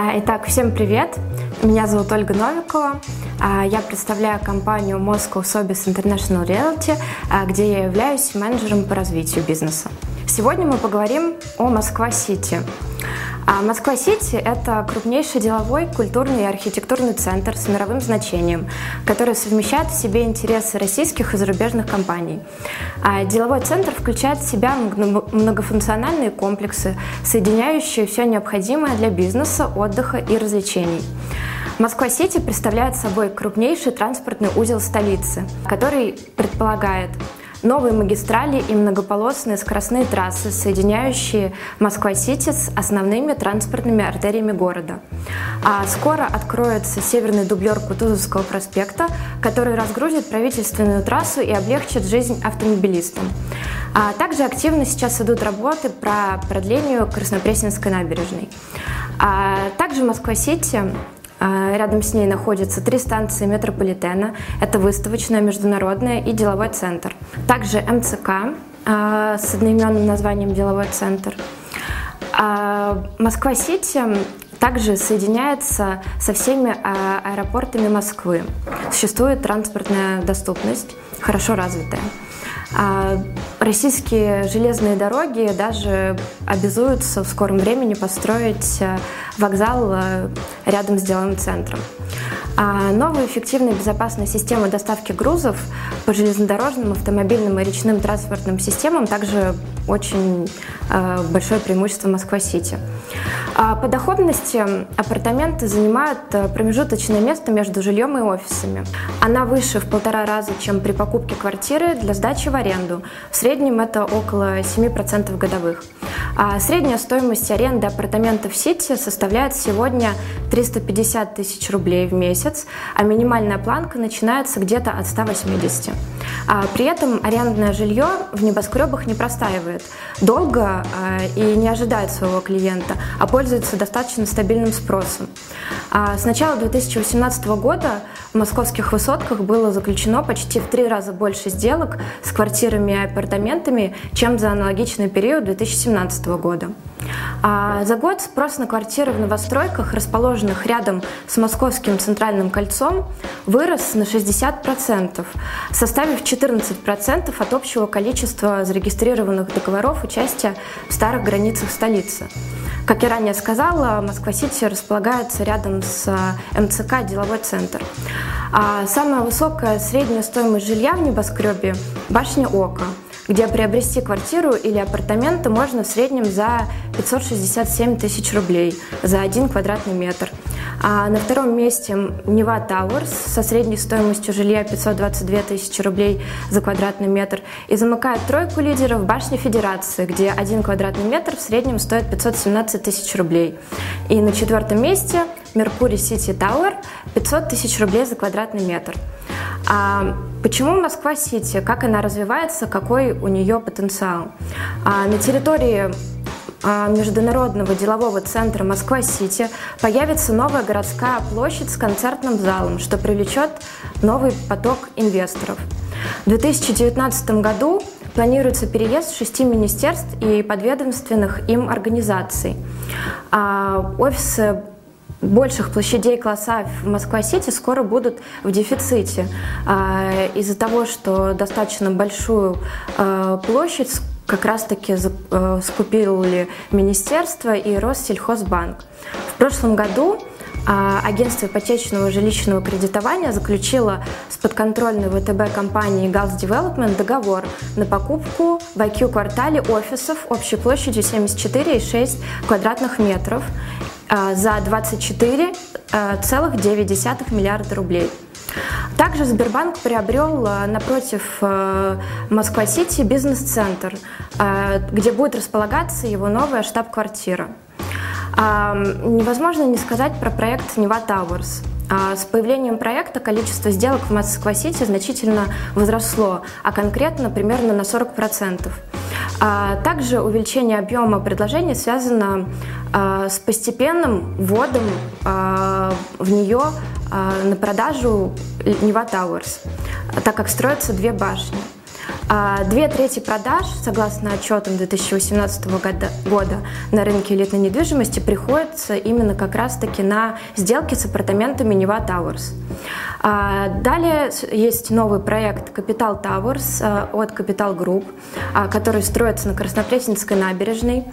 А, итак, всем привет! Меня зовут Ольга Новикова. А, я представляю компанию Moscow Sobis International Realty, а, где я являюсь менеджером по развитию бизнеса. Сегодня мы поговорим о Москва-Сити. А Москва-Сити – это крупнейший деловой, культурный и архитектурный центр с мировым значением, который совмещает в себе интересы российских и зарубежных компаний. А деловой центр включает в себя многофункциональные комплексы, соединяющие все необходимое для бизнеса, отдыха и развлечений. Москва-Сити представляет собой крупнейший транспортный узел столицы, который предполагает Новые магистрали и многополосные скоростные трассы, соединяющие Москва-Сити с основными транспортными артериями города. А скоро откроется северный дублер Кутузовского проспекта, который разгрузит правительственную трассу и облегчит жизнь автомобилистам. А также активно сейчас идут работы по продлению Краснопресненской набережной. А также Москва-Сити а, рядом с ней находятся три станции метрополитена. Это выставочная, международная и деловой центр. Также МЦК а, с одноименным названием «Деловой центр». А, Москва-Сити также соединяется со всеми аэропортами Москвы. Существует транспортная доступность, хорошо развитая. Российские железные дороги даже обязуются в скором времени построить вокзал э, рядом с деловым центром. А новые эффективные безопасные системы доставки грузов по железнодорожным, автомобильным и речным транспортным системам также очень э, большое преимущество Москва-Сити. А по доходности апартаменты занимают э, промежуточное место между жильем и офисами. Она выше в полтора раза, чем при покупке квартиры для сдачи в аренду. В среднем это около 7% годовых. А средняя стоимость аренды апартаментов в Сити составляет сегодня 350 тысяч рублей в месяц, а минимальная планка начинается где-то от 180. А при этом арендное жилье в небоскребах не простаивает долго а, и не ожидает своего клиента, а пользуется достаточно стабильным спросом. А с начала 2018 года в московских высотках было заключено почти в три раза больше сделок с квартирами и апартаментами, чем за аналогичный период 2017 года. А за год спрос на квартиры в новостройках, расположенных рядом с Московским центральным кольцом, вырос на 60%, составив 14% от общего количества зарегистрированных договоров участия в старых границах столицы. Как я ранее сказала, Москва-Сити располагается рядом с МЦК «Деловой центр». А самая высокая средняя стоимость жилья в небоскребе – башня Ока – где приобрести квартиру или апартаменты можно в среднем за 567 тысяч рублей за один квадратный метр. А на втором месте Нева Towers со средней стоимостью жилья 522 тысячи рублей за квадратный метр. И замыкает тройку лидеров Башня Федерации, где один квадратный метр в среднем стоит 517 тысяч рублей. И на четвертом месте Меркурий Сити Тауэр 500 тысяч рублей за квадратный метр. А почему Москва-Сити? Как она развивается? Какой у нее потенциал? А на территории а, Международного делового центра Москва-Сити появится новая городская площадь с концертным залом, что привлечет новый поток инвесторов. В 2019 году планируется переезд шести министерств и подведомственных им организаций. А офисы больших площадей класса в Москва-Сити скоро будут в дефиците а, из-за того, что достаточно большую а, площадь как раз-таки э, скупили министерство и Россельхозбанк. В прошлом году а, агентство ипотечного жилищного кредитования заключило с подконтрольной ВТБ компанией Gals Development договор на покупку в IQ-квартале офисов общей площадью 74,6 квадратных метров а, за 24,9 а, миллиарда рублей. Также Сбербанк приобрел а, напротив Москва-Сити бизнес-центр, где будет располагаться его новая штаб-квартира. Невозможно не сказать про проект Нева Towers. С появлением проекта количество сделок в Москва-Сити значительно возросло, а конкретно примерно на 40%. А также увеличение объема предложений связано а, с постепенным вводом а, в нее а, на продажу Нева Towers, так как строятся две башни. А две трети продаж, согласно отчетам 2018 года, года на рынке элитной недвижимости, приходится именно как раз-таки на сделки с апартаментами Нева Towers. А далее есть новый проект Capital Towers а, от Capital Group, который строится на Краснопресненской набережной.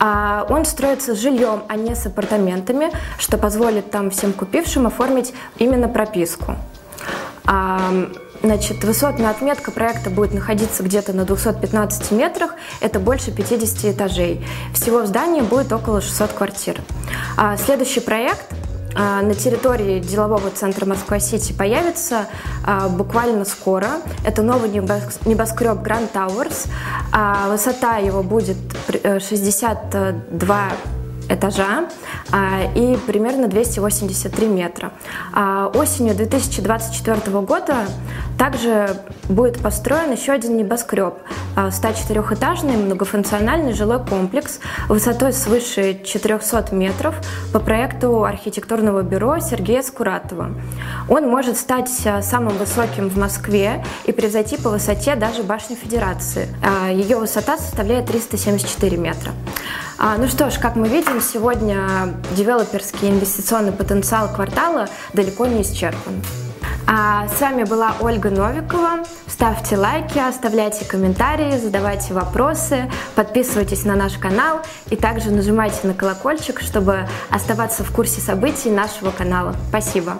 Он строится с жильем, а не с апартаментами, что позволит там всем купившим оформить именно прописку. Значит, высотная отметка проекта будет находиться где-то на 215 метрах, это больше 50 этажей. Всего в здании будет около 600 квартир. А следующий проект а, на территории делового центра Москва-Сити появится а, буквально скоро. Это новый небоскреб Grand Towers. А, высота его будет 62 этажа а, и примерно 283 метра. А осенью 2024 года также будет построен еще один небоскреб, 104-этажный а, многофункциональный жилой комплекс высотой свыше 400 метров по проекту архитектурного бюро Сергея Скуратова. Он может стать самым высоким в Москве и превзойти по высоте даже башню Федерации. Ее высота составляет 374 метра. Ну что ж, как мы видим, сегодня девелоперский инвестиционный потенциал квартала далеко не исчерпан. А с вами была Ольга Новикова. Ставьте лайки, оставляйте комментарии, задавайте вопросы, подписывайтесь на наш канал и также нажимайте на колокольчик, чтобы оставаться в курсе событий нашего канала. Спасибо!